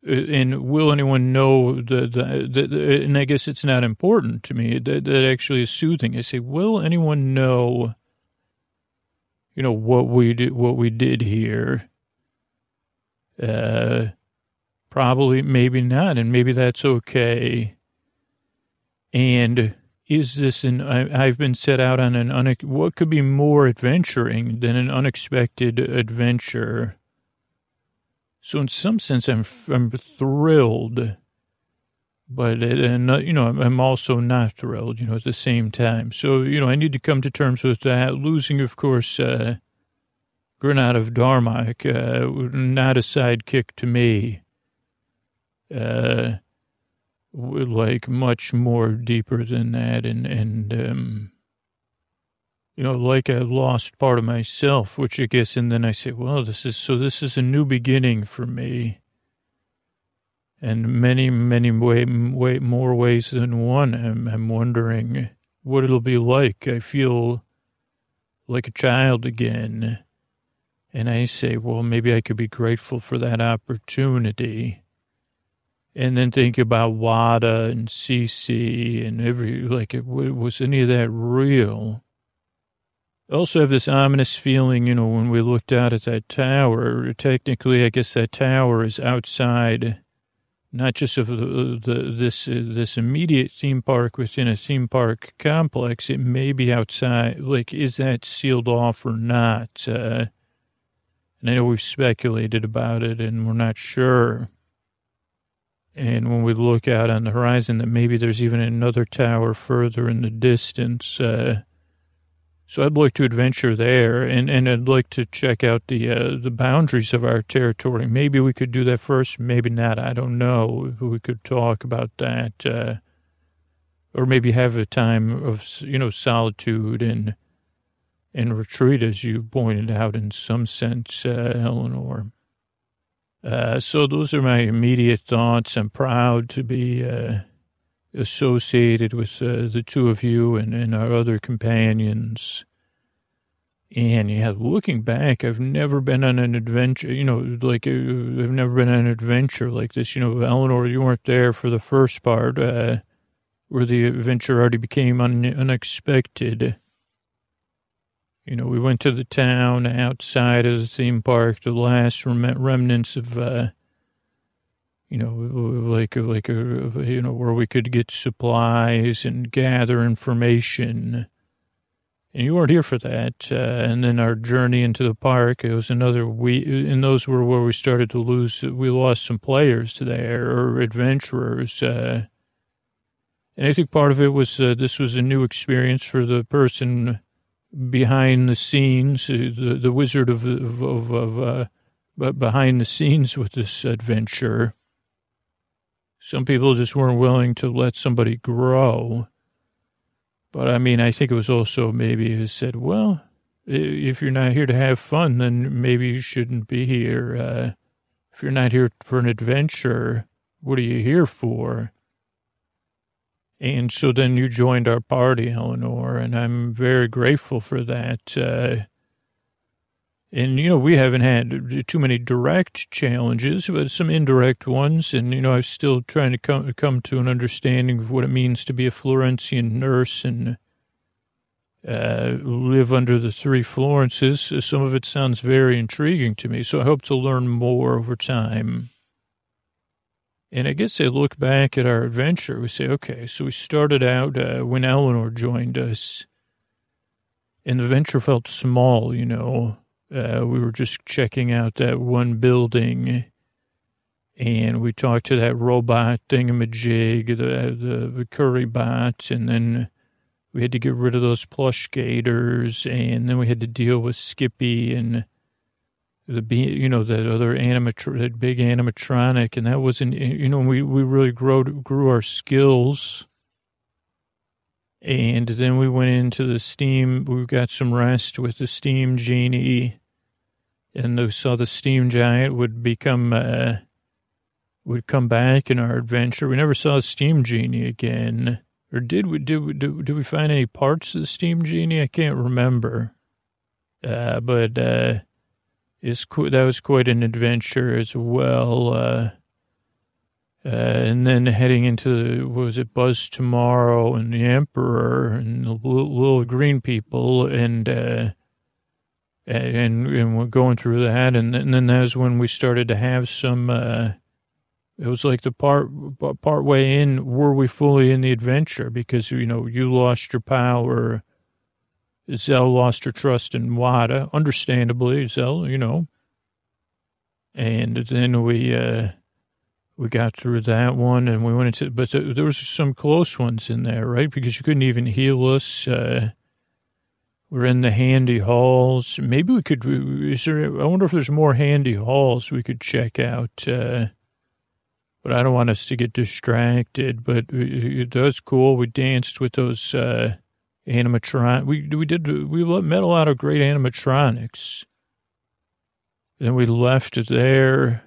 And will anyone know the, the, the, the, and I guess it's not important to me. That, that actually is soothing. I say, will anyone know, you know, what we did, what we did here? Uh, probably, maybe not. And maybe that's okay. And is this an, I, have been set out on an, une, what could be more adventuring than an unexpected adventure? So in some sense, I'm I'm thrilled, but and you know I'm also not thrilled. You know at the same time. So you know I need to come to terms with that. Losing, of course, uh, Granat of Darmok, uh, not a sidekick to me. Uh, like much more deeper than that, and and um, you know, like I lost part of myself, which I guess, and then I say, well, this is, so this is a new beginning for me. And many, many way, way more ways than one. I'm, I'm wondering what it'll be like. I feel like a child again. And I say, well, maybe I could be grateful for that opportunity. And then think about Wada and Cece and every, like, was any of that real? Also have this ominous feeling, you know, when we looked out at that tower. Technically, I guess that tower is outside, not just of the, the this this immediate theme park within a theme park complex. It may be outside. Like, is that sealed off or not? Uh, and I know we've speculated about it, and we're not sure. And when we look out on the horizon, that maybe there's even another tower further in the distance. Uh, so I'd like to adventure there, and, and I'd like to check out the uh, the boundaries of our territory. Maybe we could do that first, maybe not. I don't know. We could talk about that, uh, or maybe have a time of you know solitude and and retreat, as you pointed out in some sense, uh, Eleanor. Uh, so those are my immediate thoughts. I'm proud to be uh, associated with uh, the two of you and, and our other companions. And yeah, looking back, I've never been on an adventure, you know, like uh, I've never been on an adventure like this. You know, Eleanor, you weren't there for the first part, uh, where the adventure already became un- unexpected. You know, we went to the town outside of the theme park, the last rem- remnants of, uh, you know, like like a, you know where we could get supplies and gather information. And you weren't here for that. Uh, and then our journey into the park, it was another week. And those were where we started to lose. We lost some players there or adventurers. Uh, and I think part of it was uh, this was a new experience for the person behind the scenes, uh, the the wizard of of, of, of uh, behind the scenes with this adventure. Some people just weren't willing to let somebody grow. But I mean, I think it was also maybe who said, well, if you're not here to have fun, then maybe you shouldn't be here. Uh, if you're not here for an adventure, what are you here for? And so then you joined our party, Eleanor, and I'm very grateful for that. Uh, and, you know, we haven't had too many direct challenges, but some indirect ones. And, you know, I'm still trying to come, come to an understanding of what it means to be a Florentian nurse and uh, live under the three Florences. Some of it sounds very intriguing to me. So I hope to learn more over time. And I guess I look back at our adventure. We say, okay, so we started out uh, when Eleanor joined us, and the venture felt small, you know uh, we were just checking out that one building and we talked to that robot thingamajig, the, the, the curry bot, and then we had to get rid of those plush gators, and then we had to deal with Skippy and the you know that other animatr that big animatronic, and that wasn't you know we we really grew grew our skills. And then we went into the steam. We got some rest with the steam genie, and we saw the steam giant would become uh, would come back in our adventure. We never saw the steam genie again. Or did we, did we, did, we find any parts of the Steam Genie? I can't remember. Uh, but, uh, it's that was quite an adventure as well. Uh, and then heading into, was it Buzz Tomorrow and the Emperor and the little, little green people and, uh, and, and we're going through that. And, and then that was when we started to have some, uh, it was like the part part way in. Were we fully in the adventure? Because you know you lost your power. Zell lost her trust in Wada, understandably. Zell, you know. And then we uh, we got through that one, and we went into. But there was some close ones in there, right? Because you couldn't even heal us. Uh, we're in the handy halls. Maybe we could. Is there? I wonder if there's more handy halls we could check out. Uh, but I don't want us to get distracted. But it was cool. We danced with those uh, animatron. We we did we met a lot of great animatronics. Then we left it there,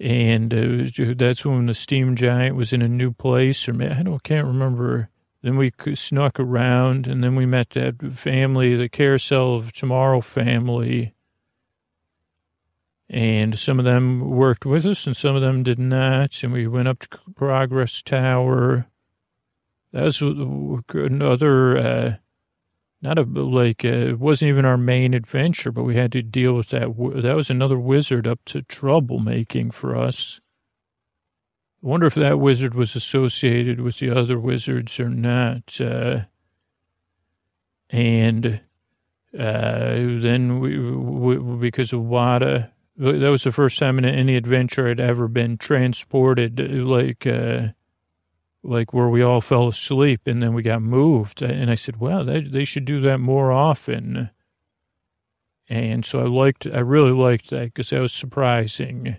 and was, that's when the steam giant was in a new place. Or I don't can't remember. Then we snuck around, and then we met that family, the Carousel of Tomorrow family and some of them worked with us and some of them did not. And we went up to Progress Tower. That was another, uh, not a, like, uh, it wasn't even our main adventure, but we had to deal with that. That was another wizard up to troublemaking for us. I wonder if that wizard was associated with the other wizards or not. Uh, and uh, then we, we, because of Wada, that was the first time in any adventure I'd ever been transported, like, uh, like where we all fell asleep and then we got moved. And I said, well, they, they should do that more often. And so I liked, I really liked that because that was surprising.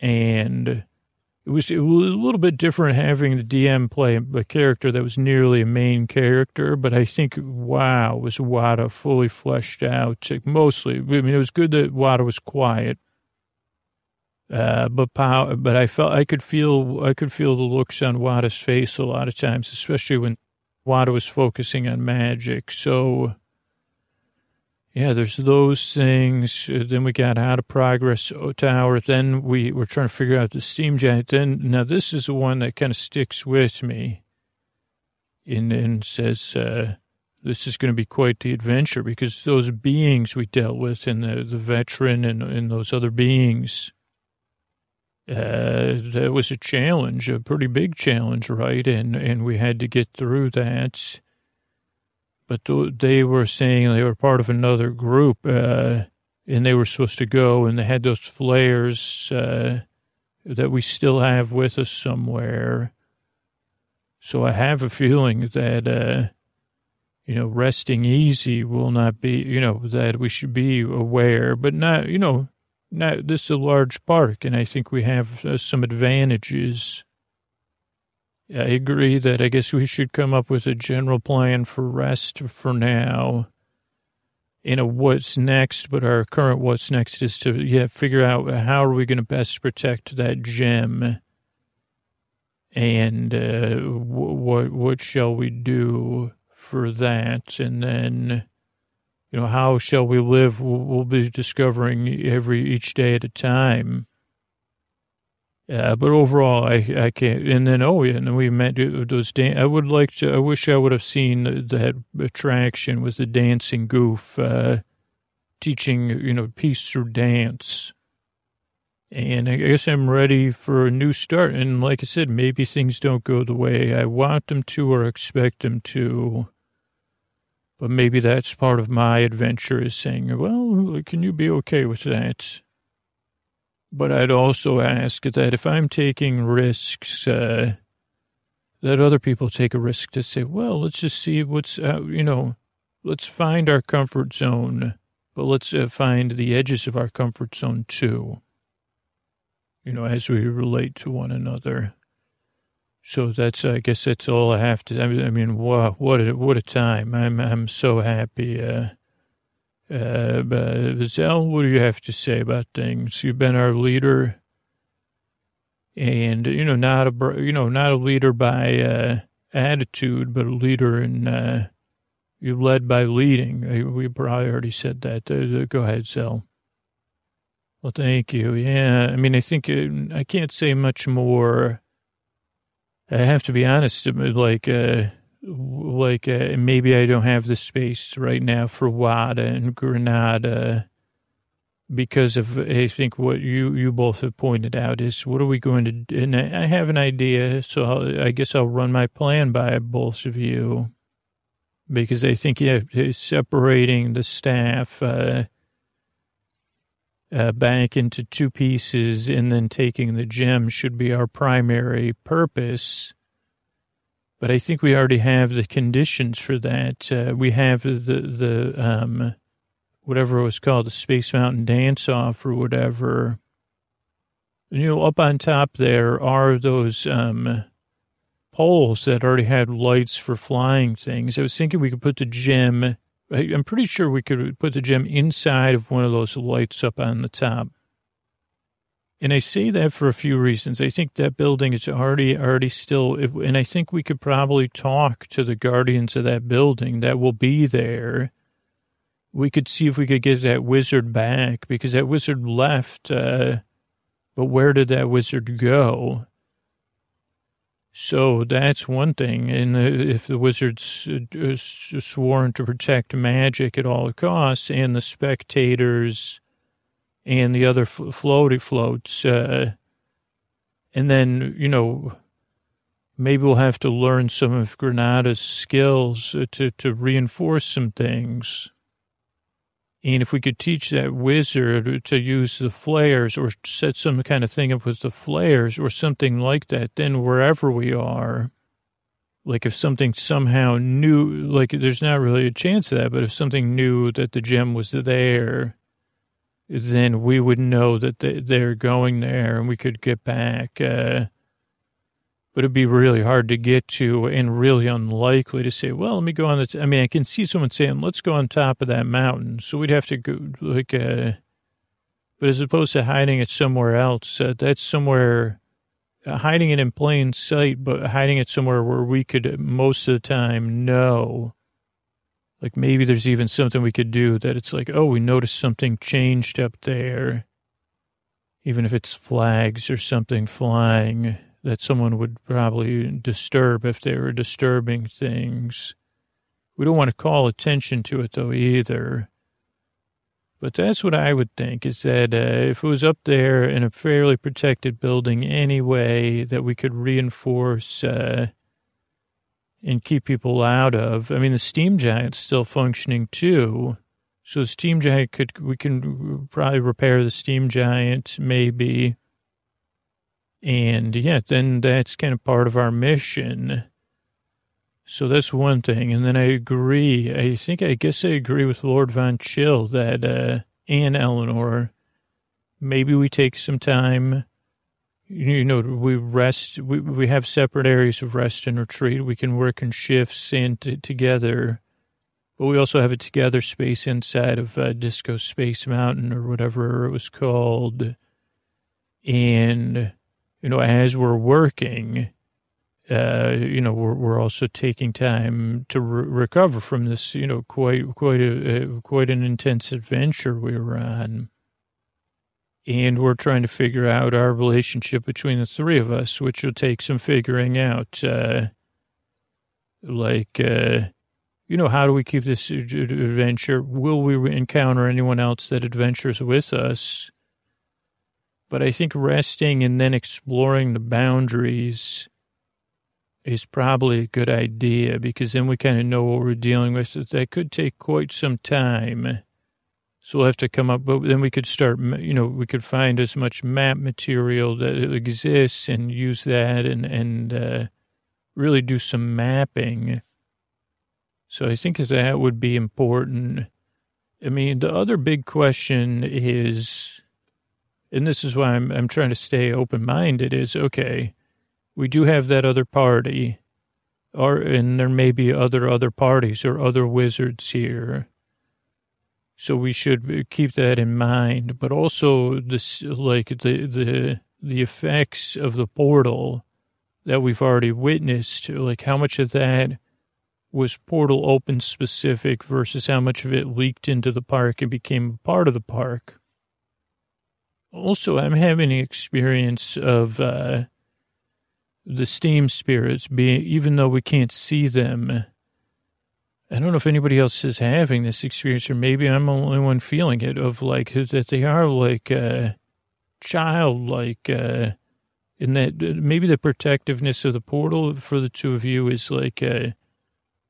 And it was, it was a little bit different having the DM play a character that was nearly a main character, but I think wow was Wada fully fleshed out. Mostly, I mean, it was good that Wada was quiet, uh, but pow, but I felt I could feel I could feel the looks on Wada's face a lot of times, especially when Wada was focusing on magic. So yeah, there's those things. Uh, then we got out of Progress Tower. Then we were trying to figure out the steam giant. Then now this is the one that kind of sticks with me, and and says uh, this is going to be quite the adventure because those beings we dealt with, and the the veteran and and those other beings. Uh, that was a challenge, a pretty big challenge, right? And and we had to get through that but they were saying they were part of another group, uh, and they were supposed to go, and they had those flares uh, that we still have with us somewhere. So I have a feeling that, uh, you know, resting easy will not be, you know, that we should be aware, but not, you know, not, this is a large park, and I think we have uh, some advantages. I agree that I guess we should come up with a general plan for rest for now. You know, what's next, but our current what's next is to, yeah, figure out how are we going to best protect that gem. And uh, what what shall we do for that? And then you know how shall we live we'll, we'll be discovering every each day at a time uh, but overall, I I can't. And then oh yeah, and we met those. Dan- I would like to. I wish I would have seen that attraction with the dancing goof, uh, teaching you know peace through dance. And I guess I'm ready for a new start. And like I said, maybe things don't go the way I want them to or expect them to. But maybe that's part of my adventure is saying, well, can you be okay with that? But I'd also ask that if I'm taking risks, uh, that other people take a risk to say, well, let's just see what's, uh, you know, let's find our comfort zone, but let's uh, find the edges of our comfort zone too, you know, as we relate to one another. So that's, I guess that's all I have to, I mean, wow, what a, what a time. I'm, I'm so happy. Uh, uh, Zell, what do you have to say about things? You've been our leader and, you know, not a, you know, not a leader by, uh, attitude, but a leader in, uh, you led by leading. We probably already said that. Uh, go ahead, Zell. Well, thank you. Yeah. I mean, I think uh, I can't say much more I have to be honest, like, uh, like uh, maybe I don't have the space right now for Wada and Granada because of I think what you you both have pointed out is what are we going to do? And I have an idea, so I'll, i guess I'll run my plan by both of you because I think yeah, separating the staff. Uh, uh, back into two pieces and then taking the gem should be our primary purpose. But I think we already have the conditions for that. Uh, we have the, the, um, whatever it was called, the Space Mountain Dance Off or whatever. You know, up on top there are those, um, poles that already had lights for flying things. I was thinking we could put the gem I'm pretty sure we could put the gem inside of one of those lights up on the top. And I say that for a few reasons. I think that building is already already still, and I think we could probably talk to the guardians of that building that will be there. We could see if we could get that wizard back because that wizard left. Uh, but where did that wizard go? So that's one thing. And if the wizard's uh, sworn to protect magic at all costs, and the spectators and the other floaty floats, uh, and then, you know, maybe we'll have to learn some of Granada's skills uh, to, to reinforce some things. And if we could teach that wizard to use the flares or set some kind of thing up with the flares or something like that, then wherever we are, like if something somehow new, like there's not really a chance of that, but if something knew that the gem was there, then we would know that they're going there and we could get back. Uh, but it'd be really hard to get to and really unlikely to say, well, let me go on the. I mean, I can see someone saying, let's go on top of that mountain. So we'd have to go like, uh, but as opposed to hiding it somewhere else, uh, that's somewhere uh, hiding it in plain sight, but hiding it somewhere where we could most of the time know. Like maybe there's even something we could do that it's like, oh, we noticed something changed up there. Even if it's flags or something flying that someone would probably disturb if they were disturbing things. We don't want to call attention to it though either. But that's what I would think is that uh, if it was up there in a fairly protected building anyway, that we could reinforce uh, and keep people out of. I mean, the steam giant's still functioning too. So the steam giant could, we can probably repair the steam giant maybe and yeah, then that's kind of part of our mission. So that's one thing. And then I agree. I think, I guess I agree with Lord Von Chill that, uh, and Eleanor, maybe we take some time. You know, we rest, we, we have separate areas of rest and retreat. We can work in shifts and t- together, but we also have a together space inside of uh, Disco Space Mountain or whatever it was called. And, you know, as we're working, uh, you know, we're, we're also taking time to re- recover from this, you know, quite, quite a, uh, quite an intense adventure we were on. And we're trying to figure out our relationship between the three of us, which will take some figuring out. Uh, like, uh, you know, how do we keep this adventure? Will we encounter anyone else that adventures with us? But I think resting and then exploring the boundaries is probably a good idea because then we kind of know what we're dealing with. That could take quite some time. So we'll have to come up, but then we could start, you know, we could find as much map material that exists and use that and, and, uh, really do some mapping. So I think that would be important. I mean, the other big question is, and this is why I'm, I'm trying to stay open minded is okay, we do have that other party or, and there may be other, other parties or other wizards here so we should keep that in mind. But also this, like the, the, the effects of the portal that we've already witnessed, like how much of that was portal open specific versus how much of it leaked into the park and became part of the park. Also, I'm having an experience of uh, the steam spirits being, even though we can't see them, I don't know if anybody else is having this experience, or maybe I'm the only one feeling it of like that they are like uh, childlike, uh, in that maybe the protectiveness of the portal for the two of you is like uh,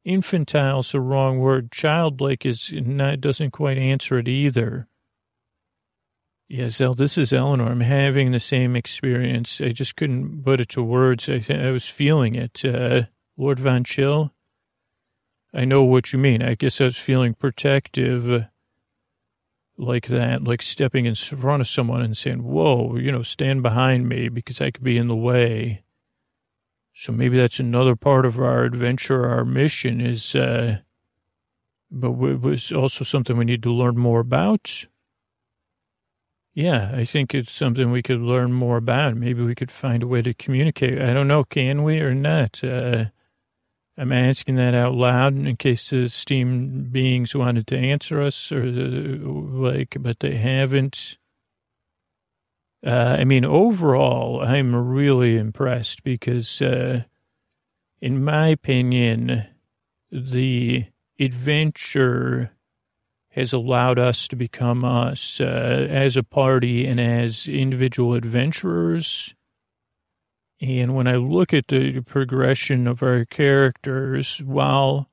infantile's the wrong word. Childlike is not doesn't quite answer it either. Yes, El, this is Eleanor. I'm having the same experience. I just couldn't put it to words. I I was feeling it. Uh, Lord Von Chill. I know what you mean. I guess I was feeling protective uh, like that, like stepping in front of someone and saying, whoa, you know, stand behind me because I could be in the way. So maybe that's another part of our adventure, our mission is, uh, but it was also something we need to learn more about. Yeah, I think it's something we could learn more about. Maybe we could find a way to communicate. I don't know, can we or not? Uh, I'm asking that out loud in case the steam beings wanted to answer us or the, like, but they haven't. Uh, I mean, overall, I'm really impressed because, uh, in my opinion, the adventure has allowed us to become us uh, as a party and as individual adventurers and when I look at the progression of our characters, while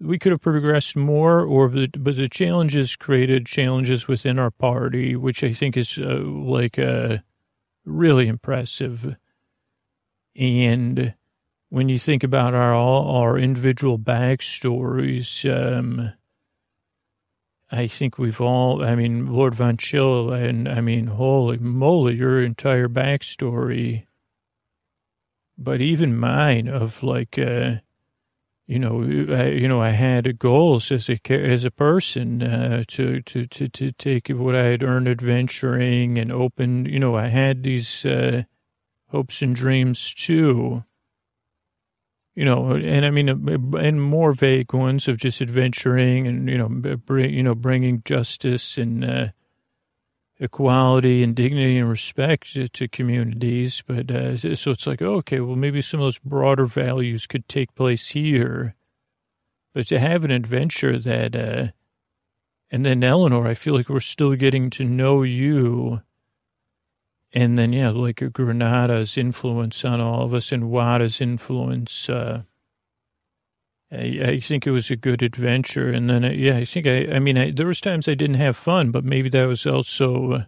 we could have progressed more, or but the challenges created challenges within our party, which I think is uh, like uh, really impressive. And when you think about our all our individual backstories, um, I think we've all, I mean, Lord Von Chill, and I mean, holy moly, your entire backstory but even mine of like, uh, you know, I, you know, I had goals as a as a person uh, to to to to take what I had earned adventuring and open. You know, I had these uh, hopes and dreams too. You know, and I mean, and more vague ones of just adventuring and you know, bring, you know, bringing justice and uh, equality and dignity and respect to communities. But uh, so it's like, okay, well, maybe some of those broader values could take place here. But to have an adventure that, uh, and then Eleanor, I feel like we're still getting to know you. And then, yeah, like Granada's influence on all of us and Wada's influence. Uh, I, I, think it was a good adventure. And then, uh, yeah, I think I, I mean, I, there was times I didn't have fun, but maybe that was also, uh,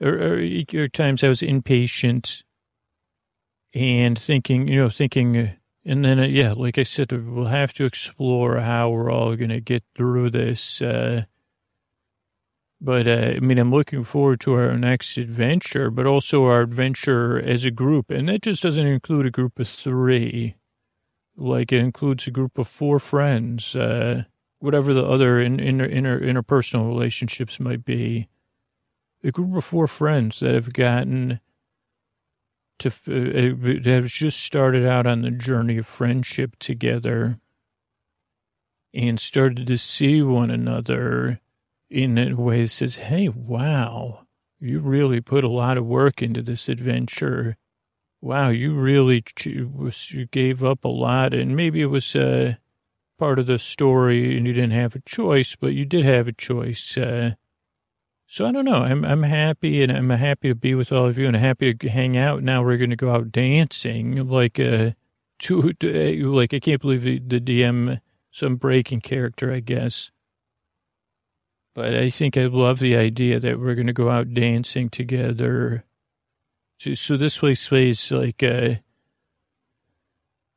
or, or, or, times I was impatient and thinking, you know, thinking, uh, and then, uh, yeah, like I said, we'll have to explore how we're all going to get through this. Uh, but, uh, I mean, I'm looking forward to our next adventure, but also our adventure as a group. And that just doesn't include a group of three like it includes a group of four friends, uh, whatever the other in, inter, interpersonal relationships might be. A group of four friends that have gotten to, uh, that have just started out on the journey of friendship together and started to see one another in a way that says, hey, wow, you really put a lot of work into this adventure wow, you really you gave up a lot, and maybe it was uh, part of the story, and you didn't have a choice, but you did have a choice. Uh, so I don't know. I'm I'm happy, and I'm happy to be with all of you, and happy to hang out. Now we're going to go out dancing, like uh, to, to like I can't believe the, the DM some breaking character, I guess. But I think I love the idea that we're going to go out dancing together. So, so this place plays like uh,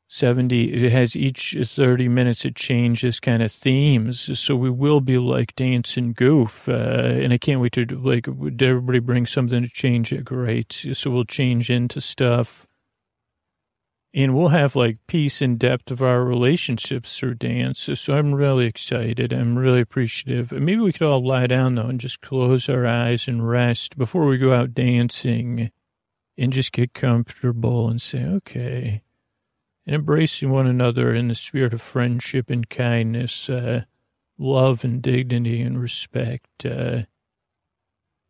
70, it has each 30 minutes, it changes kind of themes. So we will be like dancing goof. Uh, and I can't wait to like, everybody bring something to change it. Great. So we'll change into stuff and we'll have like peace and depth of our relationships through dance. So I'm really excited. I'm really appreciative. Maybe we could all lie down though and just close our eyes and rest before we go out dancing and just get comfortable and say, okay, and embracing one another in the spirit of friendship and kindness, uh, love and dignity and respect. Uh,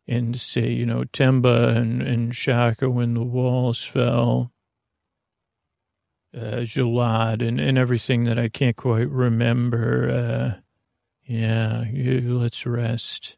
and say, you know, Temba and, and Shaka when the walls fell uh, Jalad and, and everything that I can't quite remember. Uh, yeah, you, let's rest.